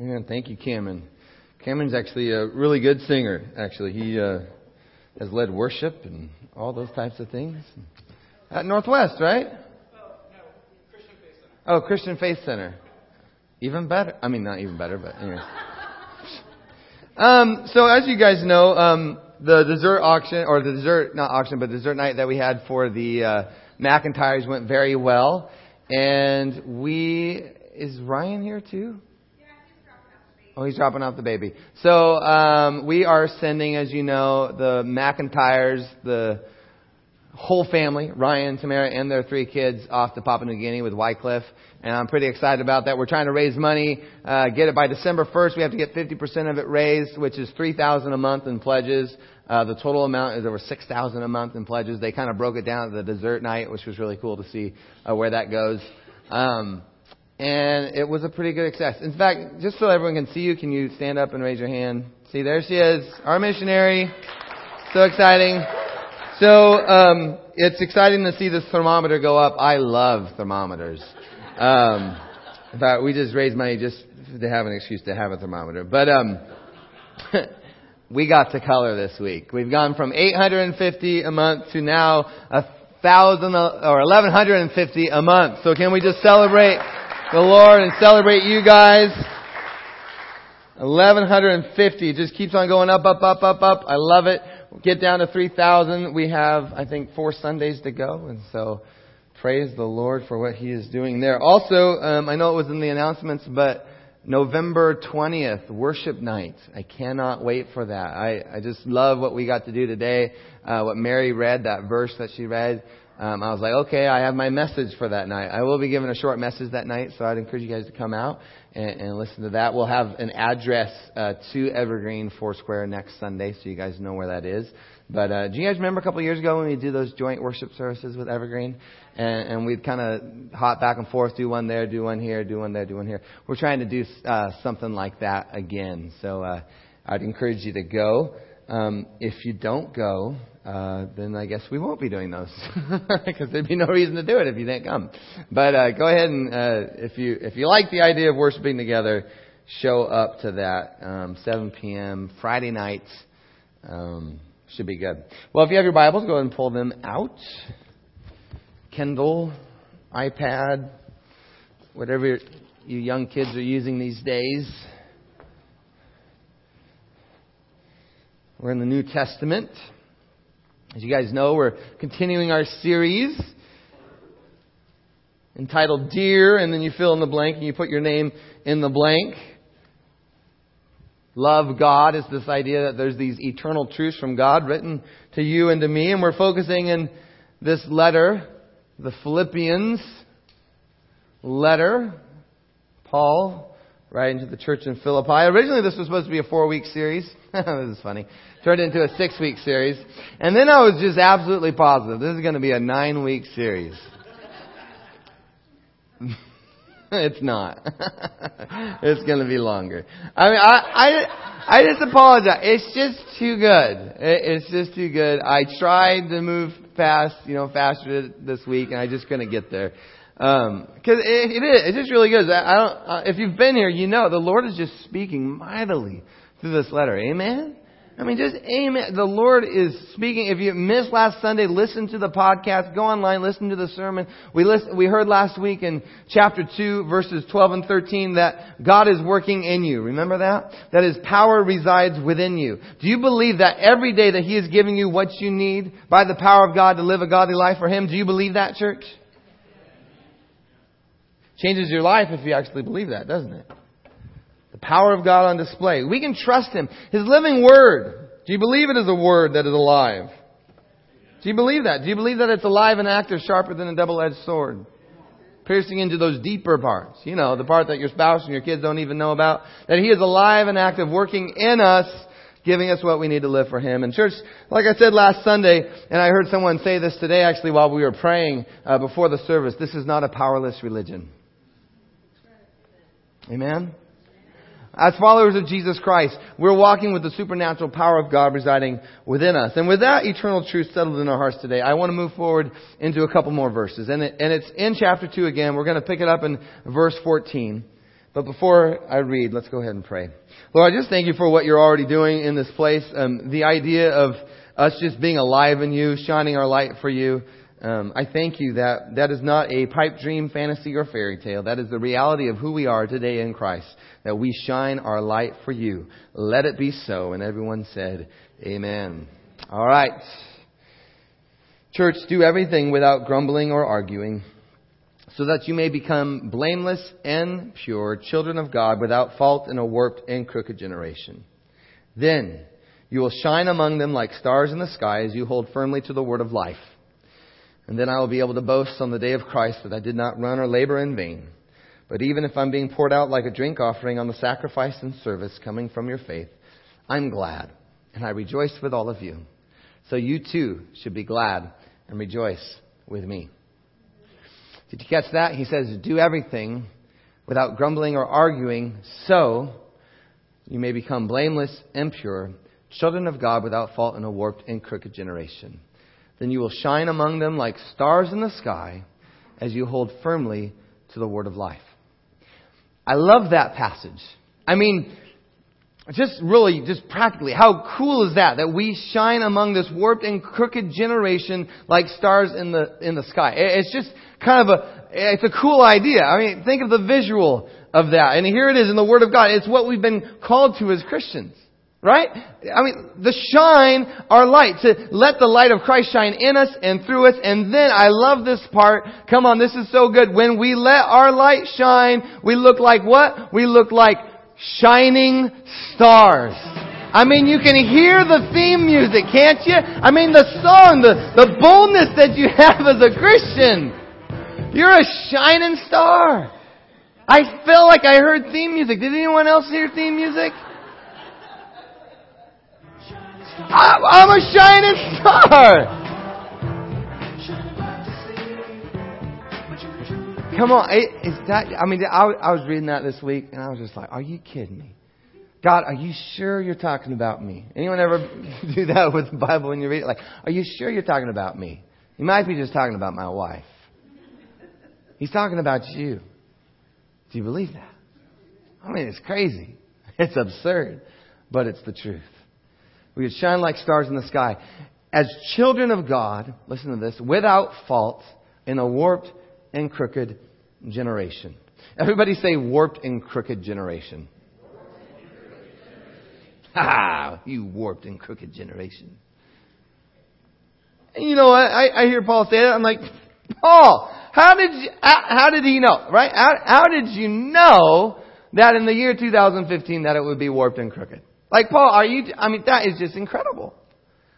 Amen. Thank you, Cameron. Cameron's actually a really good singer. Actually, he uh, has led worship and all those types of things at Northwest, right? Oh, Christian Faith Center. Even better. I mean, not even better, but anyway. Um, so as you guys know, um, the dessert auction, or the dessert, not auction, but dessert night that we had for the uh, McIntyres went very well. And we, is Ryan here too? Oh, he's dropping off the baby. So um, we are sending, as you know, the McIntyres, the whole family, Ryan, Tamara, and their three kids off to Papua New Guinea with Wycliffe. And I'm pretty excited about that. We're trying to raise money, uh, get it by December 1st. We have to get 50% of it raised, which is 3000 a month in pledges. Uh, the total amount is over 6000 a month in pledges. They kind of broke it down at the dessert night, which was really cool to see uh, where that goes. Um, and it was a pretty good success. In fact, just so everyone can see you, can you stand up and raise your hand? See, there she is, our missionary. So exciting. So um, it's exciting to see this thermometer go up. I love thermometers. Um, in fact, we just raised money just to have an excuse to have a thermometer. But um, we got to color this week. We've gone from 850 a month to now a thousand or 1150 a month. So can we just celebrate? The Lord and celebrate you guys. 1150 just keeps on going up, up, up, up, up. I love it. Get down to 3000. We have, I think, four Sundays to go. And so praise the Lord for what He is doing there. Also, um, I know it was in the announcements, but November 20th, worship night. I cannot wait for that. I, I just love what we got to do today. Uh, what Mary read, that verse that she read um, I was like, okay, I have my message for that night. I will be giving a short message that night, so I'd encourage you guys to come out and, and listen to that. We'll have an address uh, to Evergreen Foursquare next Sunday, so you guys know where that is. But uh, do you guys remember a couple of years ago when we did those joint worship services with Evergreen, and, and we'd kind of hop back and forth, do one there, do one here, do one there, do one here. We're trying to do uh, something like that again. So uh, I'd encourage you to go. Um, if you don't go, uh, then I guess we won't be doing those because there'd be no reason to do it if you didn't come. But uh, go ahead and uh, if you if you like the idea of worshiping together, show up to that um, 7 p.m. Friday night. Um, should be good. Well, if you have your Bibles, go ahead and pull them out. Kindle, iPad, whatever you young kids are using these days. We're in the New Testament. As you guys know, we're continuing our series entitled Dear, and then you fill in the blank and you put your name in the blank. Love God is this idea that there's these eternal truths from God written to you and to me, and we're focusing in this letter, the Philippians letter, Paul writing to the church in Philippi. Originally, this was supposed to be a four week series. this is funny. Turned into a six week series. And then I was just absolutely positive. This is going to be a nine week series. it's not. it's going to be longer. I mean, I, I, I just apologize. It's just too good. It, It's just too good. I tried to move fast, you know, faster this week, and I just couldn't get there. Um, cause it, it is, it's just really good. I, I don't, uh, if you've been here, you know the Lord is just speaking mightily through this letter. Amen? I mean, just amen. The Lord is speaking. If you missed last Sunday, listen to the podcast. Go online, listen to the sermon. We listen, we heard last week in chapter 2, verses 12 and 13 that God is working in you. Remember that? That His power resides within you. Do you believe that every day that He is giving you what you need by the power of God to live a godly life for Him? Do you believe that, church? Changes your life if you actually believe that, doesn't it? The power of God on display. We can trust Him. His living Word. Do you believe it is a Word that is alive? Do you believe that? Do you believe that it's alive and active, sharper than a double-edged sword? Piercing into those deeper parts. You know, the part that your spouse and your kids don't even know about. That He is alive and active, working in us, giving us what we need to live for Him. And church, like I said last Sunday, and I heard someone say this today actually while we were praying uh, before the service, this is not a powerless religion. Amen? As followers of Jesus Christ, we're walking with the supernatural power of God residing within us. And with that eternal truth settled in our hearts today, I want to move forward into a couple more verses. And, it, and it's in chapter 2 again. We're going to pick it up in verse 14. But before I read, let's go ahead and pray. Lord, I just thank you for what you're already doing in this place. Um, the idea of us just being alive in you, shining our light for you. Um, I thank you that that is not a pipe dream, fantasy, or fairy tale. That is the reality of who we are today in Christ. That we shine our light for you. Let it be so. And everyone said, Amen. All right. Church, do everything without grumbling or arguing, so that you may become blameless and pure, children of God, without fault in a warped and crooked generation. Then you will shine among them like stars in the sky as you hold firmly to the word of life. And then I will be able to boast on the day of Christ that I did not run or labor in vain. But even if I'm being poured out like a drink offering on the sacrifice and service coming from your faith, I'm glad, and I rejoice with all of you. So you too should be glad and rejoice with me. Did you catch that? He says, do everything without grumbling or arguing, so you may become blameless and pure, children of God without fault in a warped and crooked generation. Then you will shine among them like stars in the sky as you hold firmly to the word of life. I love that passage. I mean, just really, just practically, how cool is that? That we shine among this warped and crooked generation like stars in the, in the sky. It's just kind of a, it's a cool idea. I mean, think of the visual of that. And here it is in the Word of God. It's what we've been called to as Christians. Right? I mean, the shine our light, to let the light of Christ shine in us and through us. And then I love this part. Come on, this is so good. When we let our light shine, we look like what? We look like shining stars. I mean, you can hear the theme music, can't you? I mean, the song, the, the boldness that you have as a Christian. You're a shining star. I felt like I heard theme music. Did anyone else hear theme music? I'm a shining star. Come on, is that? I mean, I, I was reading that this week, and I was just like, "Are you kidding me? God, are you sure you're talking about me? Anyone ever do that with the Bible when you read it? Like, are you sure you're talking about me? You might be just talking about my wife. He's talking about you. Do you believe that? I mean, it's crazy. It's absurd, but it's the truth. We would shine like stars in the sky. As children of God, listen to this, without fault in a warped and crooked generation. Everybody say warped and crooked generation. Ha! you warped and crooked generation. And you know? I, I hear Paul say that. I'm like, Paul, how did you, how did he know? Right? How, how did you know that in the year 2015 that it would be warped and crooked? Like Paul, are you, I mean, that is just incredible.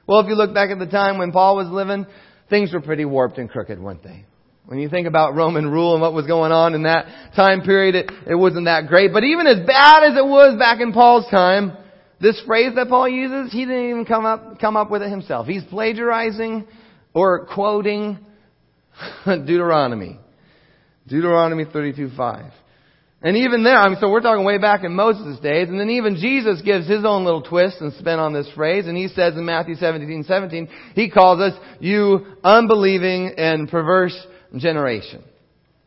Well, if you look back at the time when Paul was living, things were pretty warped and crooked, weren't they? When you think about Roman rule and what was going on in that time period, it, it wasn't that great. But even as bad as it was back in Paul's time, this phrase that Paul uses, he didn't even come up, come up with it himself. He's plagiarizing or quoting Deuteronomy. Deuteronomy 32:5. And even there, I mean, so we're talking way back in Moses' days, and then even Jesus gives his own little twist and spin on this phrase, and he says in Matthew 17, 17, he calls us, you unbelieving and perverse generation.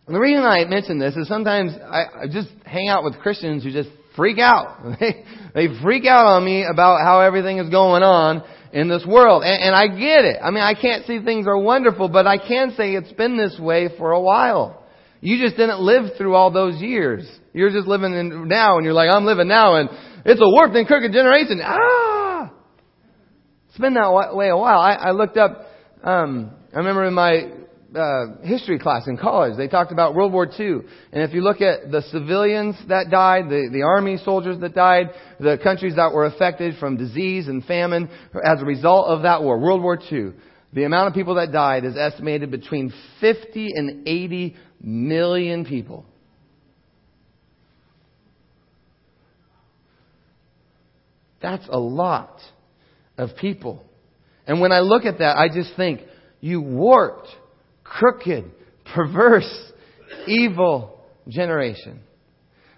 And the reason I mention this is sometimes I, I just hang out with Christians who just freak out. They, freak out on me about how everything is going on in this world. And, and I get it. I mean, I can't see things are wonderful, but I can say it's been this way for a while. You just didn't live through all those years. You're just living in now and you're like, I'm living now and it's a warped and crooked generation. Ah! It's been that way a while. I, I looked up, um, I remember in my uh, history class in college, they talked about World War II. And if you look at the civilians that died, the, the army soldiers that died, the countries that were affected from disease and famine as a result of that war, World War II, the amount of people that died is estimated between 50 and 80 million people. That's a lot of people. And when I look at that, I just think, you warped, crooked, perverse, evil generation.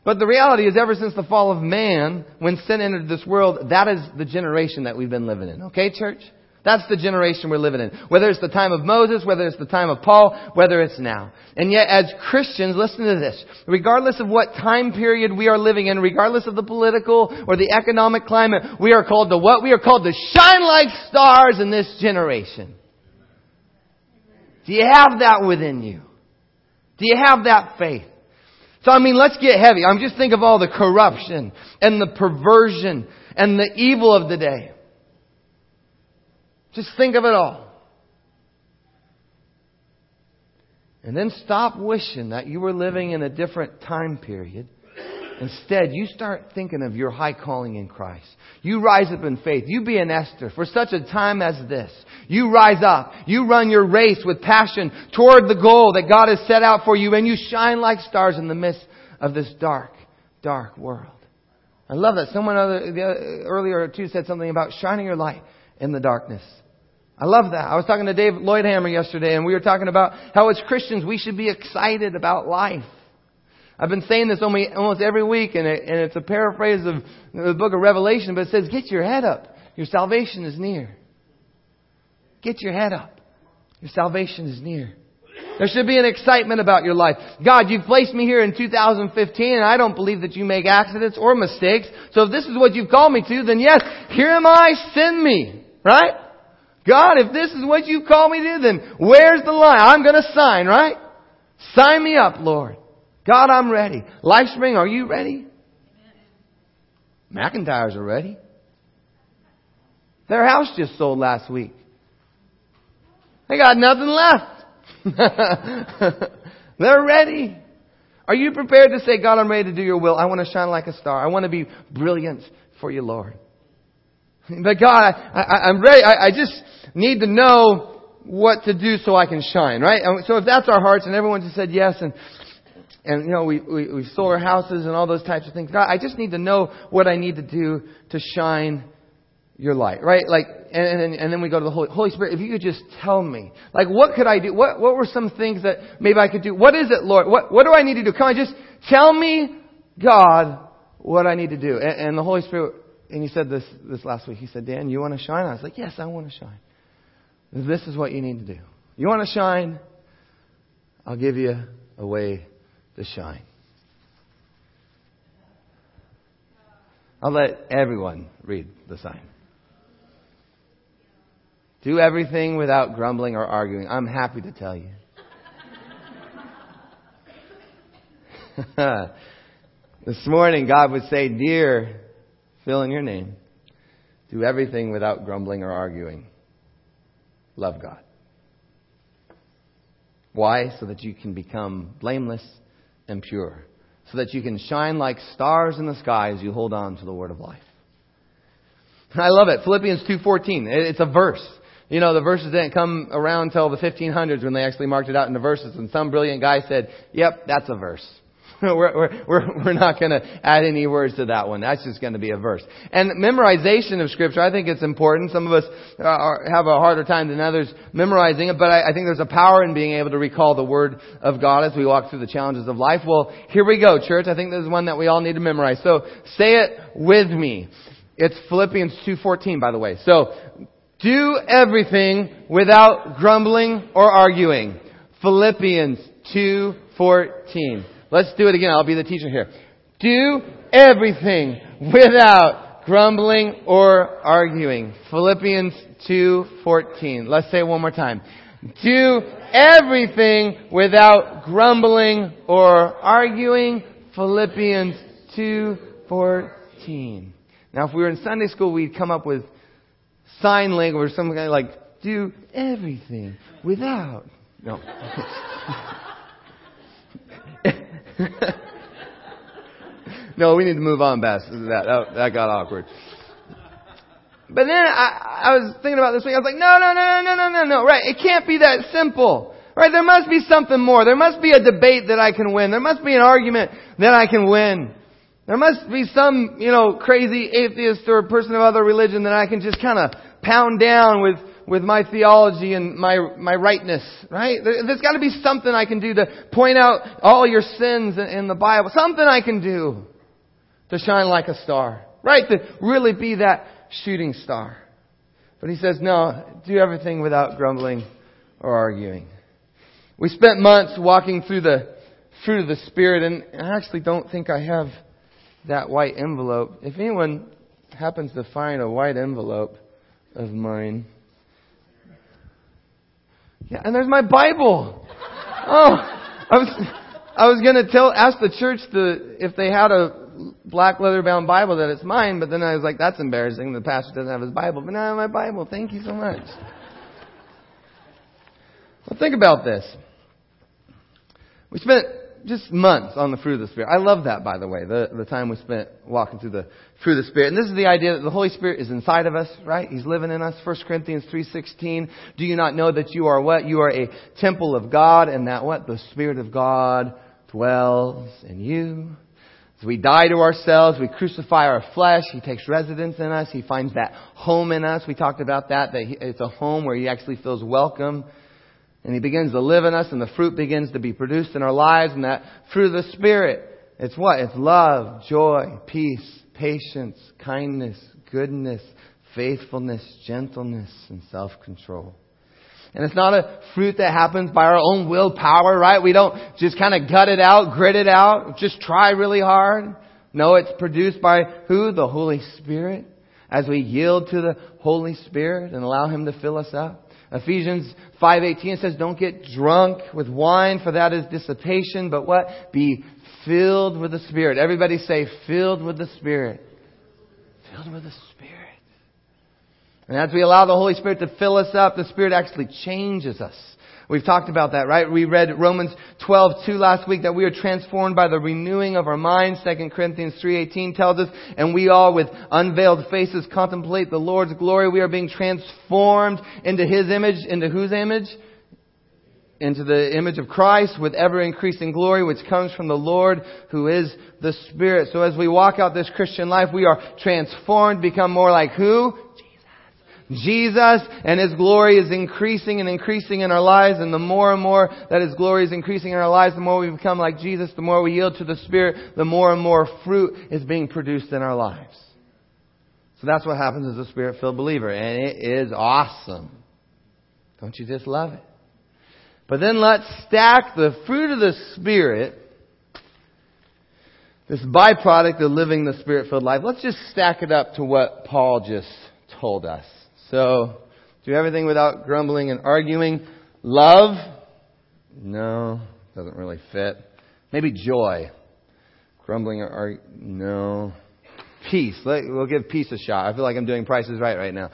But the reality is, ever since the fall of man, when sin entered this world, that is the generation that we've been living in. Okay, church? That's the generation we're living in. Whether it's the time of Moses, whether it's the time of Paul, whether it's now. And yet as Christians, listen to this. Regardless of what time period we are living in, regardless of the political or the economic climate, we are called to what? We are called to shine like stars in this generation. Do you have that within you? Do you have that faith? So I mean, let's get heavy. I'm just think of all the corruption and the perversion and the evil of the day. Just think of it all. And then stop wishing that you were living in a different time period. Instead, you start thinking of your high calling in Christ. You rise up in faith. You be an Esther for such a time as this. You rise up. You run your race with passion toward the goal that God has set out for you and you shine like stars in the midst of this dark, dark world. I love that. Someone other, the, uh, earlier too said something about shining your light in the darkness. I love that. I was talking to Dave Lloydhammer yesterday and we were talking about how as Christians we should be excited about life. I've been saying this almost every week and, it's a paraphrase of the book of Revelation, but it says, get your head up. Your salvation is near. Get your head up. Your salvation is near. There should be an excitement about your life. God, you've placed me here in 2015 and I don't believe that you make accidents or mistakes. So if this is what you've called me to, then yes, here am I, send me. Right? God, if this is what you call me to, then where's the line? I'm going to sign, right? Sign me up, Lord. God, I'm ready. LifeSpring, are you ready? McIntyres are ready. Their house just sold last week. They got nothing left. They're ready. Are you prepared to say, God, I'm ready to do your will. I want to shine like a star. I want to be brilliant for you, Lord. But God, I, am ready. I, I just need to know what to do so I can shine, right? So if that's our hearts and everyone just said yes and and you know we, we we sold our houses and all those types of things. God, I just need to know what I need to do to shine your light, right? Like, and, and, and then we go to the Holy, Holy Spirit. If you could just tell me, like, what could I do? What what were some things that maybe I could do? What is it, Lord? What what do I need to do? Come on, just tell me, God, what I need to do. And, and the Holy Spirit and he said this this last week. He said, Dan, you want to shine? I was like, yes, I want to shine. This is what you need to do. You want to shine? I'll give you a way to shine. I'll let everyone read the sign. Do everything without grumbling or arguing. I'm happy to tell you. this morning, God would say, Dear Fill in your name. Do everything without grumbling or arguing. Love God. Why? So that you can become blameless and pure. So that you can shine like stars in the sky as you hold on to the word of life. I love it. Philippians 2.14. It's a verse. You know, the verses didn't come around until the 1500s when they actually marked it out into verses. And some brilliant guy said, yep, that's a verse. we're, we're, we're, not going to add any words to that one. That's just going to be a verse. And memorization of Scripture, I think it's important. Some of us uh, are, have a harder time than others memorizing it, but I, I think there's a power in being able to recall the Word of God as we walk through the challenges of life. Well, here we go, church. I think this is one that we all need to memorize. So say it with me. It's Philippians 2.14, by the way. So, do everything without grumbling or arguing. Philippians 2.14. Let's do it again. I'll be the teacher here. Do everything without grumbling or arguing. Philippians 2:14. Let's say it one more time. Do everything without grumbling or arguing. Philippians 2:14. Now, if we were in Sunday school, we'd come up with sign language or something like do everything without. No. no, we need to move on past that. that. That got awkward. But then I, I was thinking about this week. I was like, no, no, no, no, no, no, no. Right? It can't be that simple. Right? There must be something more. There must be a debate that I can win. There must be an argument that I can win. There must be some, you know, crazy atheist or person of other religion that I can just kind of pound down with with my theology and my, my rightness, right? There's got to be something I can do to point out all your sins in the Bible. Something I can do to shine like a star, right? To really be that shooting star. But he says, no, do everything without grumbling or arguing. We spent months walking through the fruit of the Spirit, and I actually don't think I have that white envelope. If anyone happens to find a white envelope of mine, yeah, and there's my Bible. Oh, I was, I was gonna tell, ask the church to, if they had a black leather bound Bible that it's mine, but then I was like, that's embarrassing. The pastor doesn't have his Bible, but now I have my Bible. Thank you so much. Well, think about this. We spent just months on the fruit of the Spirit. I love that, by the way, the, the time we spent walking through the fruit of the Spirit. And this is the idea that the Holy Spirit is inside of us, right? He's living in us. 1 Corinthians 3.16. Do you not know that you are what? You are a temple of God and that what? The Spirit of God dwells in you. As we die to ourselves, we crucify our flesh. He takes residence in us. He finds that home in us. We talked about that, that it's a home where he actually feels welcome. And he begins to live in us and the fruit begins to be produced in our lives and that of the Spirit. It's what? It's love, joy, peace, patience, kindness, goodness, faithfulness, gentleness, and self-control. And it's not a fruit that happens by our own willpower, right? We don't just kind of gut it out, grit it out, just try really hard. No, it's produced by who? The Holy Spirit. As we yield to the Holy Spirit and allow Him to fill us up. Ephesians 5:18 says, "Don't get drunk with wine, for that is dissipation, but what? Be filled with the Spirit." Everybody say, "Filled with the Spirit." Filled with the Spirit. And as we allow the Holy Spirit to fill us up, the Spirit actually changes us. We've talked about that, right? We read Romans 12:2 last week that we are transformed by the renewing of our minds. 2 Corinthians 3:18 tells us, and we all with unveiled faces contemplate the Lord's glory. We are being transformed into His image, into whose image? Into the image of Christ with ever increasing glory, which comes from the Lord who is the Spirit. So as we walk out this Christian life, we are transformed, become more like who? Jesus and His glory is increasing and increasing in our lives and the more and more that His glory is increasing in our lives, the more we become like Jesus, the more we yield to the Spirit, the more and more fruit is being produced in our lives. So that's what happens as a Spirit-filled believer and it is awesome. Don't you just love it? But then let's stack the fruit of the Spirit this byproduct of living the spirit filled life, let's just stack it up to what Paul just told us. So, do everything without grumbling and arguing. Love? No, doesn't really fit. Maybe joy. Grumbling or arguing? No. Peace. We'll give peace a shot. I feel like I'm doing prices right right now.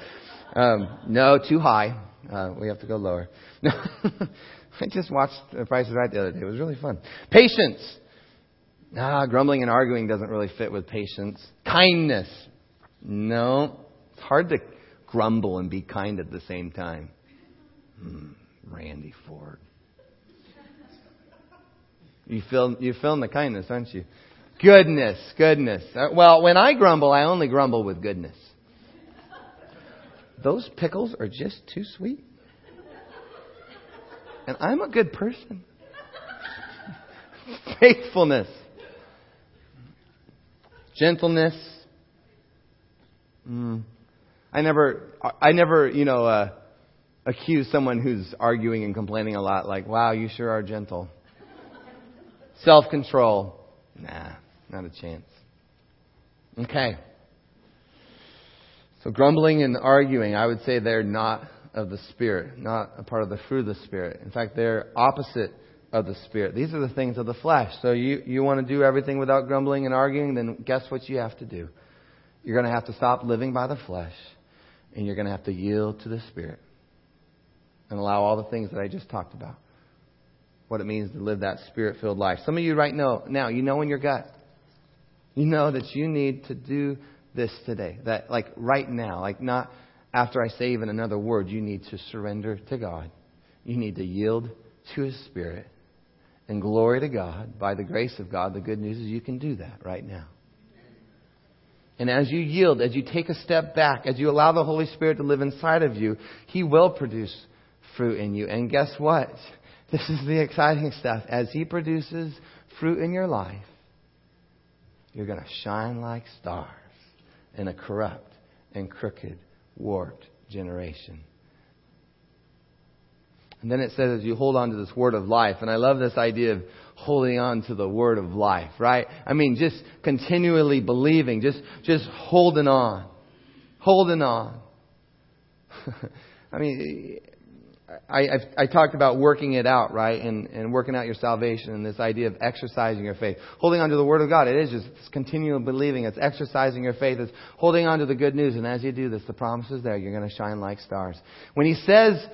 Um, no, too high. Uh, we have to go lower. No. I just watched the Prices Right the other day. It was really fun. Patience. Ah, grumbling and arguing doesn't really fit with patience. Kindness. No. It's hard to grumble and be kind at the same time. Hmm, Randy Ford. You feel you feeling the kindness, aren't you? Goodness, goodness. Uh, well, when I grumble, I only grumble with goodness. Those pickles are just too sweet. And I'm a good person. Faithfulness. Gentleness. I never, I never, you know, uh, accuse someone who's arguing and complaining a lot like, wow, you sure are gentle. Self control. Nah, not a chance. Okay. So grumbling and arguing, I would say they're not of the Spirit, not a part of the fruit of the Spirit. In fact, they're opposite of the Spirit. These are the things of the flesh. So you, you want to do everything without grumbling and arguing, then guess what you have to do? You're going to have to stop living by the flesh and you're going to have to yield to the Spirit and allow all the things that I just talked about. What it means to live that spirit filled life. Some of you right now, now, you know in your gut. You know that you need to do this today. That, like, right now, like, not after I say even another word, you need to surrender to God. You need to yield to His Spirit. And glory to God, by the grace of God, the good news is you can do that right now. And as you yield, as you take a step back, as you allow the Holy Spirit to live inside of you, He will produce fruit in you. And guess what? This is the exciting stuff. As He produces fruit in your life, you're going to shine like stars in a corrupt and crooked, warped generation. And then it says, as you hold on to this word of life, and I love this idea of holding on to the word of life, right? I mean, just continually believing, just, just holding on. Holding on. I mean, I, I've, I talked about working it out, right? And, and working out your salvation and this idea of exercising your faith. Holding on to the Word of God. It is just it's continual believing. It's exercising your faith. It's holding on to the good news. And as you do this, the promise is there. You're going to shine like stars. When He says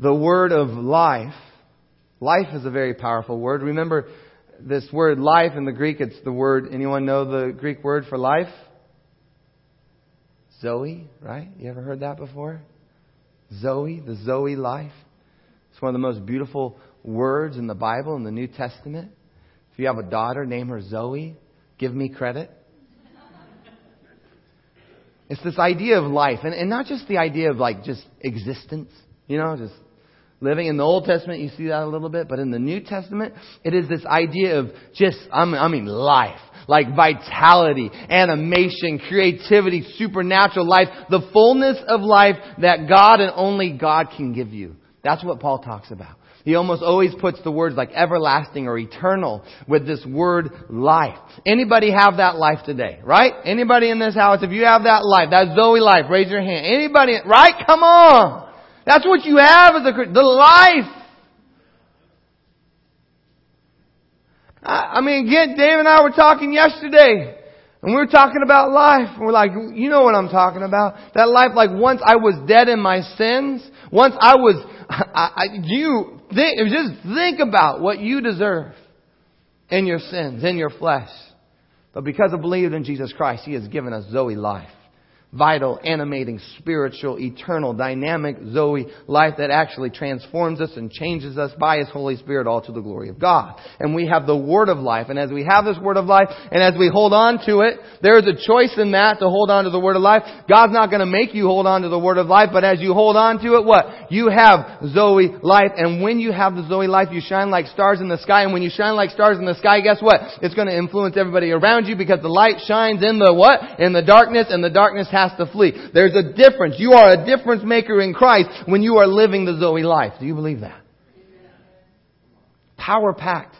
the word of life, life is a very powerful word. Remember this word life in the Greek, it's the word, anyone know the Greek word for life? Zoe, right? You ever heard that before? Zoe, the Zoe life. It's one of the most beautiful words in the Bible, in the New Testament. If you have a daughter, name her Zoe. Give me credit. It's this idea of life, and, and not just the idea of like just existence, you know, just living. In the Old Testament, you see that a little bit, but in the New Testament, it is this idea of just, I mean, life. Like vitality, animation, creativity, supernatural life, the fullness of life that God and only God can give you. That's what Paul talks about. He almost always puts the words like everlasting or eternal with this word life. Anybody have that life today, right? Anybody in this house, if you have that life, that Zoe life, raise your hand. Anybody, right? Come on! That's what you have as a the life. I, I mean, again, Dave and I were talking yesterday. And we were talking about life. And we're like, you know what I'm talking about. That life, like once I was dead in my sins, once I was, I, I, you think, just think about what you deserve in your sins, in your flesh. But because of believing in Jesus Christ, He has given us Zoe life vital, animating, spiritual, eternal, dynamic Zoe life that actually transforms us and changes us by His Holy Spirit all to the glory of God. And we have the Word of life. And as we have this Word of life, and as we hold on to it, there is a choice in that to hold on to the Word of life. God's not going to make you hold on to the Word of life, but as you hold on to it, what? You have Zoe life. And when you have the Zoe life, you shine like stars in the sky. And when you shine like stars in the sky, guess what? It's going to influence everybody around you because the light shines in the what? In the darkness, and the darkness has has to flee. There's a difference. You are a difference maker in Christ when you are living the Zoe life. Do you believe that? Power packed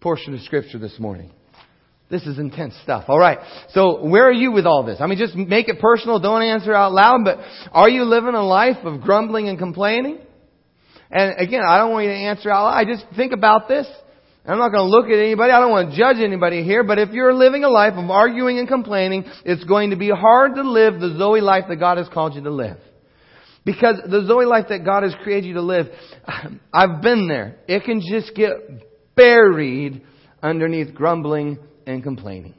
portion of scripture this morning. This is intense stuff. All right. So where are you with all this? I mean, just make it personal. Don't answer out loud, but are you living a life of grumbling and complaining? And again, I don't want you to answer out loud. I just think about this. I'm not going to look at anybody. I don't want to judge anybody here. But if you're living a life of arguing and complaining, it's going to be hard to live the Zoe life that God has called you to live. Because the Zoe life that God has created you to live, I've been there. It can just get buried underneath grumbling and complaining.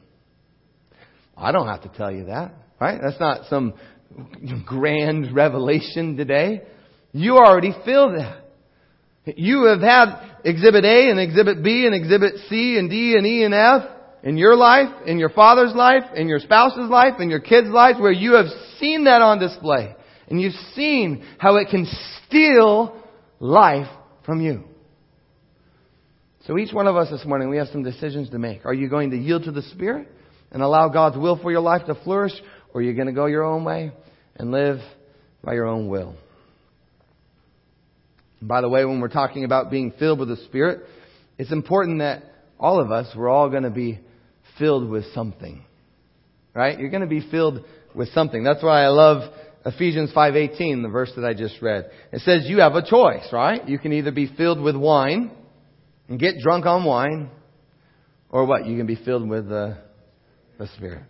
I don't have to tell you that, right? That's not some grand revelation today. You already feel that. You have had exhibit A and exhibit B and exhibit C and D and E and F in your life, in your father's life, in your spouse's life, in your kids' lives where you have seen that on display. And you've seen how it can steal life from you. So each one of us this morning, we have some decisions to make. Are you going to yield to the Spirit and allow God's will for your life to flourish? Or are you going to go your own way and live by your own will? By the way, when we're talking about being filled with the Spirit, it's important that all of us, we're all going to be filled with something. Right? You're going to be filled with something. That's why I love Ephesians 5:18, the verse that I just read. It says you have a choice, right? You can either be filled with wine and get drunk on wine, or what? You can be filled with the, the Spirit.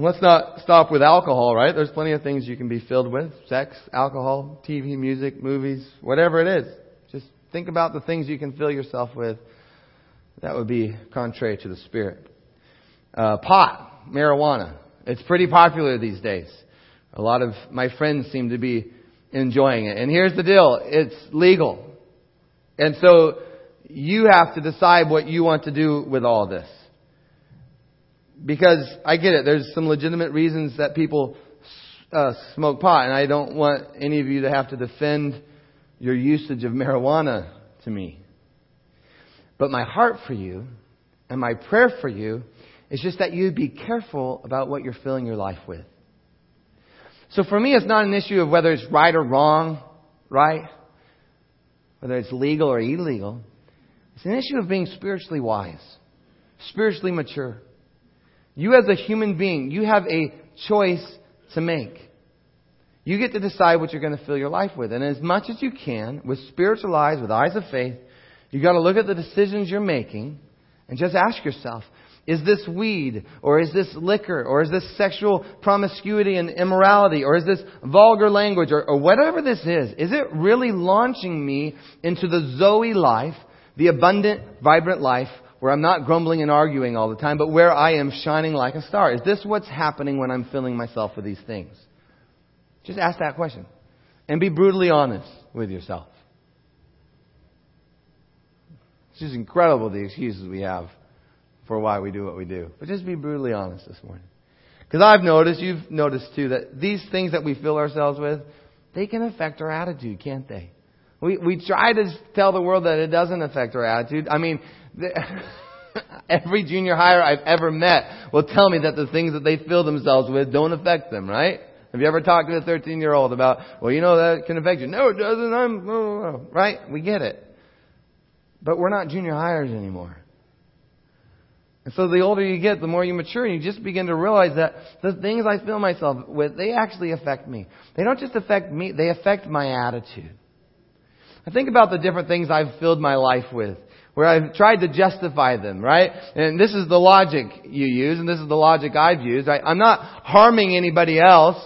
Let's not stop with alcohol, right? There's plenty of things you can be filled with. Sex, alcohol, TV, music, movies, whatever it is. Just think about the things you can fill yourself with. That would be contrary to the Spirit. Uh, pot, marijuana. It's pretty popular these days. A lot of my friends seem to be enjoying it. And here's the deal. It's legal. And so you have to decide what you want to do with all this because I get it. There's some legitimate reasons that people uh, smoke pot, and I don't want any of you to have to defend your usage of marijuana to me. But my heart for you and my prayer for you is just that you be careful about what you're filling your life with. So for me, it's not an issue of whether it's right or wrong, right? Whether it's legal or illegal. It's an issue of being spiritually wise, spiritually mature. You as a human being, you have a choice to make. You get to decide what you're going to fill your life with. And as much as you can, with spiritual eyes, with eyes of faith, you've got to look at the decisions you're making and just ask yourself, is this weed? Or is this liquor? Or is this sexual promiscuity and immorality? Or is this vulgar language? Or, or whatever this is, is it really launching me into the Zoe life, the abundant, vibrant life where I'm not grumbling and arguing all the time, but where I am shining like a star? Is this what's happening when I'm filling myself with these things? Just ask that question. And be brutally honest with yourself. It's just incredible the excuses we have for why we do what we do. But just be brutally honest this morning. Because I've noticed, you've noticed too, that these things that we fill ourselves with, they can affect our attitude, can't they? We, we try to tell the world that it doesn't affect our attitude. I mean, every junior hire I've ever met will tell me that the things that they fill themselves with don't affect them, right? Have you ever talked to a 13 year old about, well, you know, that can affect you? No, it doesn't. I'm, right? We get it. But we're not junior hires anymore. And so the older you get, the more you mature, and you just begin to realize that the things I fill myself with, they actually affect me. They don't just affect me, they affect my attitude. I think about the different things I've filled my life with, where I've tried to justify them, right? And this is the logic you use, and this is the logic I've used. Right? I'm not harming anybody else,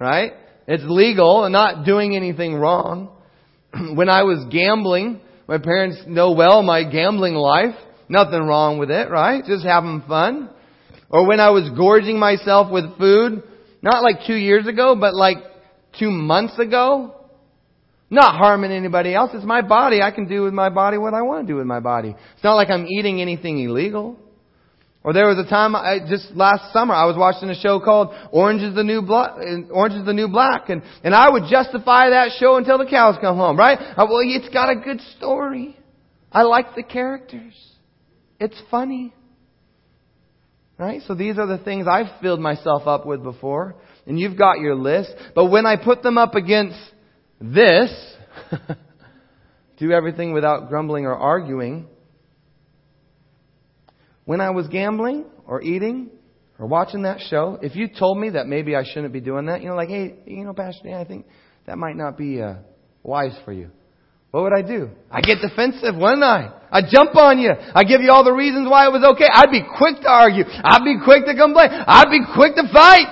right? It's legal and not doing anything wrong. when I was gambling, my parents know well my gambling life. Nothing wrong with it, right? Just having fun. Or when I was gorging myself with food, not like two years ago, but like two months ago. Not harming anybody else. It's my body. I can do with my body what I want to do with my body. It's not like I'm eating anything illegal. Or there was a time, I, just last summer, I was watching a show called Orange is the New Black, Orange is the New Black, and, and I would justify that show until the cows come home, right? I, well, it's got a good story. I like the characters. It's funny. Right? So these are the things I've filled myself up with before. And you've got your list. But when I put them up against this, do everything without grumbling or arguing, when I was gambling or eating or watching that show, if you told me that maybe I shouldn't be doing that, you know, like, hey, you know, Pastor I think that might not be uh, wise for you. What would I do? I get defensive, wouldn't I? I jump on you. I give you all the reasons why it was okay. I'd be quick to argue. I'd be quick to complain. I'd be quick to fight.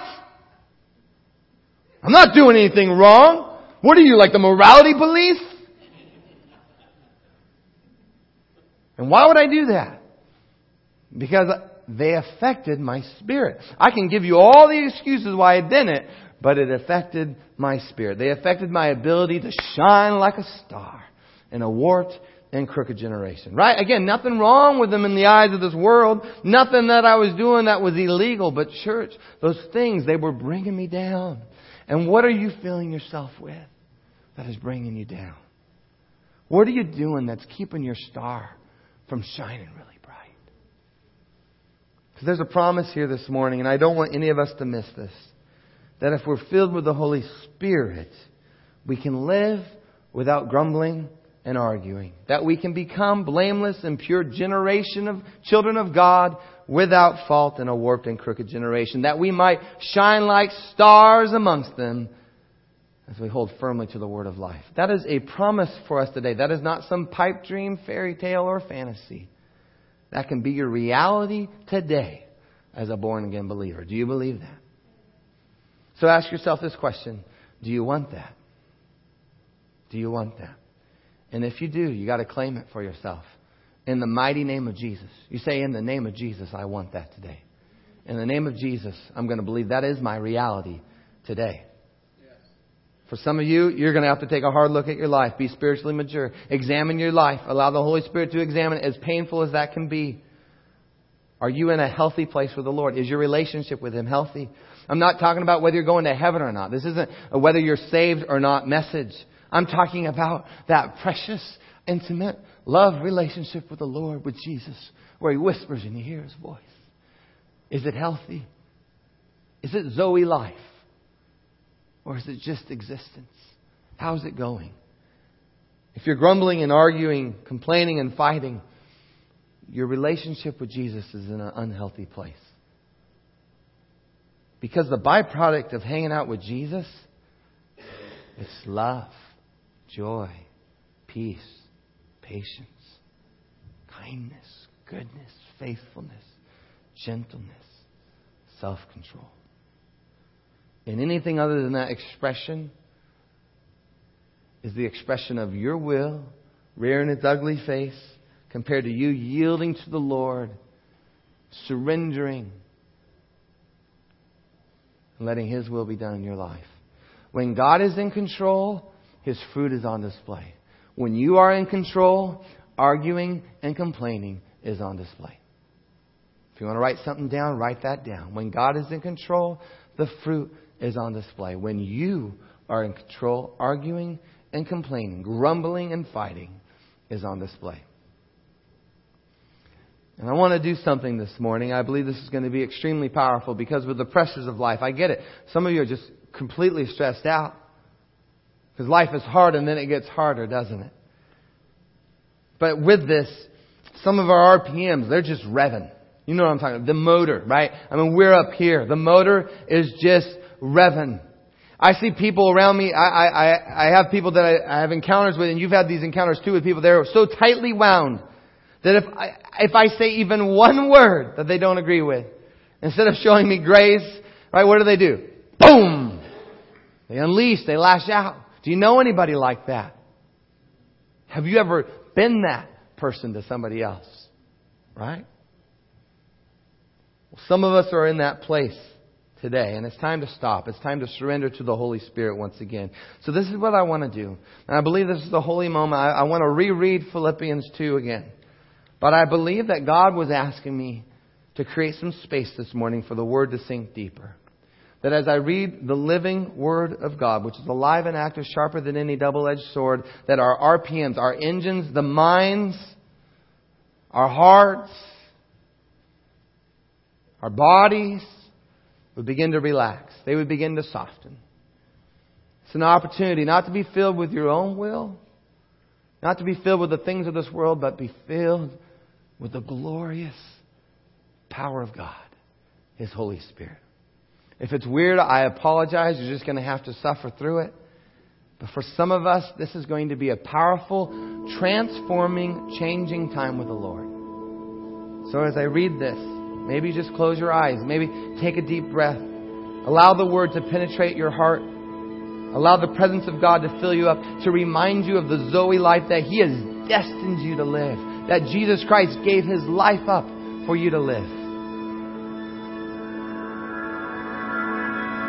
I'm not doing anything wrong. What are you, like the morality police? And why would I do that? Because they affected my spirit. I can give you all the excuses why I didn't, but it affected my spirit. They affected my ability to shine like a star in a warped and crooked generation. Right? Again, nothing wrong with them in the eyes of this world. Nothing that I was doing that was illegal. But church, those things, they were bringing me down. And what are you filling yourself with that is bringing you down? What are you doing that's keeping your star from shining really bright? Because there's a promise here this morning, and I don't want any of us to miss this that if we're filled with the Holy Spirit, we can live without grumbling and arguing. That we can become blameless and pure generation of children of God without fault in a warped and crooked generation. That we might shine like stars amongst them as we hold firmly to the word of life. That is a promise for us today. That is not some pipe dream, fairy tale, or fantasy. That can be your reality today as a born again believer. Do you believe that? So ask yourself this question Do you want that? Do you want that? And if you do, you got to claim it for yourself. In the mighty name of Jesus. You say, In the name of Jesus, I want that today. In the name of Jesus, I'm going to believe that is my reality today. For some of you, you're going to have to take a hard look at your life. Be spiritually mature. Examine your life. Allow the Holy Spirit to examine it, as painful as that can be. Are you in a healthy place with the Lord? Is your relationship with Him healthy? I'm not talking about whether you're going to heaven or not. This isn't a whether you're saved or not message. I'm talking about that precious, intimate love relationship with the Lord, with Jesus, where He whispers and you hear His voice. Is it healthy? Is it Zoe life? Or is it just existence? How's it going? If you're grumbling and arguing, complaining and fighting, your relationship with Jesus is in an unhealthy place. Because the byproduct of hanging out with Jesus is love, joy, peace, patience, kindness, goodness, faithfulness, gentleness, self control. And anything other than that expression is the expression of your will rearing its ugly face compared to you yielding to the Lord, surrendering, and letting His will be done in your life. When God is in control, His fruit is on display. When you are in control, arguing and complaining is on display. If you want to write something down, write that down. When God is in control, the fruit is on display. When you are in control, arguing and complaining, grumbling and fighting is on display. And I want to do something this morning. I believe this is going to be extremely powerful because with the pressures of life, I get it. Some of you are just completely stressed out. Because life is hard and then it gets harder, doesn't it? But with this, some of our RPMs, they're just revving. You know what I'm talking about. The motor, right? I mean, we're up here. The motor is just revving. I see people around me. I, I, I have people that I, I have encounters with, and you've had these encounters too with people that are so tightly wound that if I, if I say even one word that they don't agree with, instead of showing me grace, right, what do they do? Boom! They unleash, they lash out. Do you know anybody like that? Have you ever been that person to somebody else? Right? Well, some of us are in that place today, and it's time to stop. It's time to surrender to the Holy Spirit once again. So this is what I want to do. And I believe this is the holy moment. I, I want to reread Philippians 2 again. But I believe that God was asking me to create some space this morning for the Word to sink deeper. That as I read the living Word of God, which is alive and active, sharper than any double edged sword, that our RPMs, our engines, the minds, our hearts, our bodies would begin to relax. They would begin to soften. It's an opportunity not to be filled with your own will, not to be filled with the things of this world, but be filled with the glorious power of God, His Holy Spirit. If it's weird, I apologize. You're just going to have to suffer through it. But for some of us, this is going to be a powerful, transforming, changing time with the Lord. So as I read this, maybe just close your eyes. Maybe take a deep breath. Allow the Word to penetrate your heart. Allow the presence of God to fill you up, to remind you of the Zoe life that He has destined you to live that Jesus Christ gave his life up for you to live.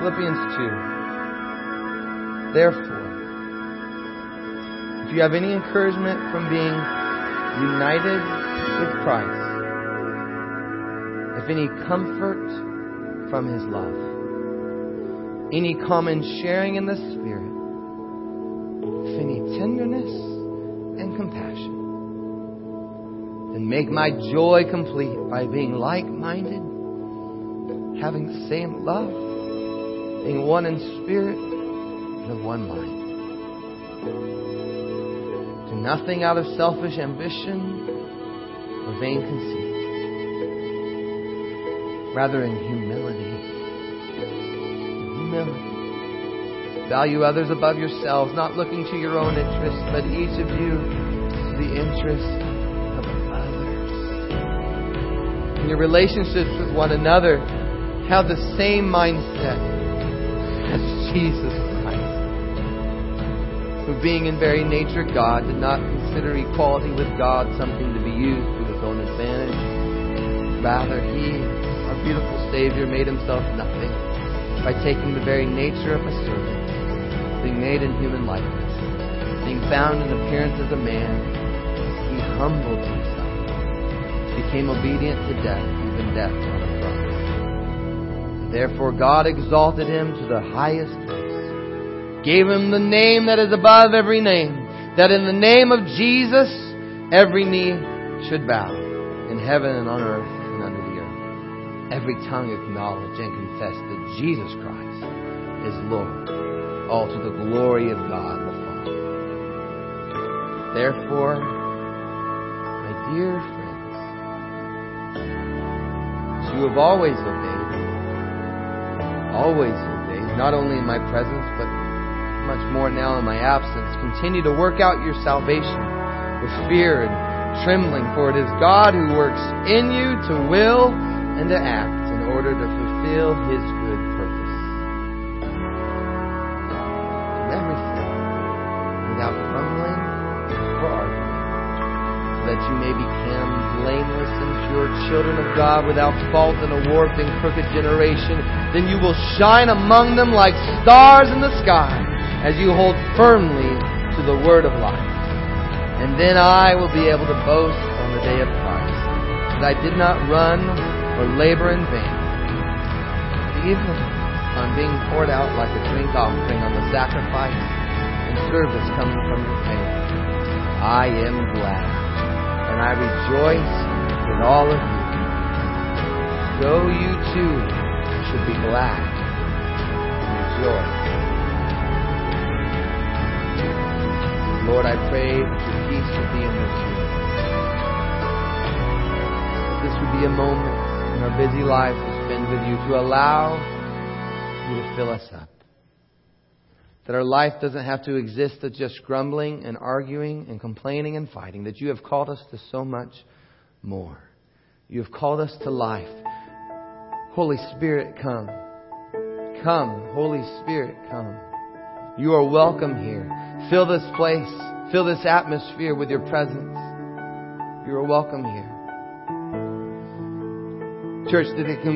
Philippians 2. Therefore, if you have any encouragement from being united with Christ, any comfort from his love, any common sharing in the Spirit, if any tenderness and compassion, and make my joy complete by being like minded, having the same love, being one in spirit and of one mind. Do nothing out of selfish ambition or vain conceit, rather in humility. Humility. Value others above yourselves, not looking to your own interests, but each of you to the interest in your relationships with one another, have the same mindset as Jesus Christ, who being in very nature God, did not consider equality with God something to be used to his own advantage. Rather, he, our beautiful Savior, made himself nothing by taking the very nature of a servant, being made in human likeness, being found in appearance as a man, he humbled himself became obedient to death, even death on a cross. Therefore God exalted him to the highest place, gave him the name that is above every name, that in the name of Jesus every knee should bow, in heaven and on earth Every tongue acknowledge and confess that Jesus Christ is Lord all to the glory of God the Father. Therefore, my dear friends, as you have always obeyed, always obeyed, not only in my presence, but much more now in my absence, continue to work out your salvation with fear and trembling, for it is God who works in you to will and to act in order to fulfill His good purpose. Do everything without grumbling or arguing, so that you may become blameless and pure children of God without fault in a warped and crooked generation. Then you will shine among them like stars in the sky as you hold firmly to the word of life. And then I will be able to boast on the day of Christ that I did not run or labor in vain. Even on being poured out like a drink offering on the sacrifice and service coming from your faith, I am glad and I rejoice with all of you. So you too should be glad and rejoice. Lord, I pray that your peace would be in this room. That this would be a moment our busy lives to spend with you, to allow you to fill us up. That our life doesn't have to exist of just grumbling and arguing and complaining and fighting. That you have called us to so much more. You have called us to life. Holy Spirit, come. Come, Holy Spirit, come. You are welcome here. Fill this place, fill this atmosphere with your presence. You are welcome here. Church, did it conclude?